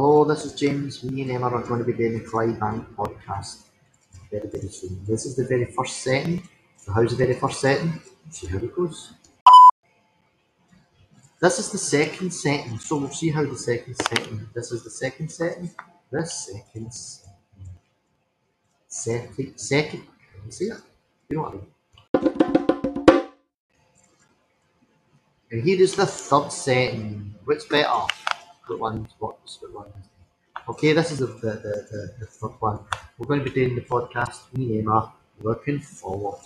Hello, this is James. Me and Emma are going to be doing the Clydebank podcast very, very soon. This is the very first setting. So, how's the very first setting? See how it goes. This is the second setting, so we'll see how the second setting. This is the second setting. This second setting. Second, second. See it? You know what I mean? And here is the third setting. Which better? One one? Okay, this is the, the, the, the, one. We're going to be doing the podcast. Me and Emma. Looking forward.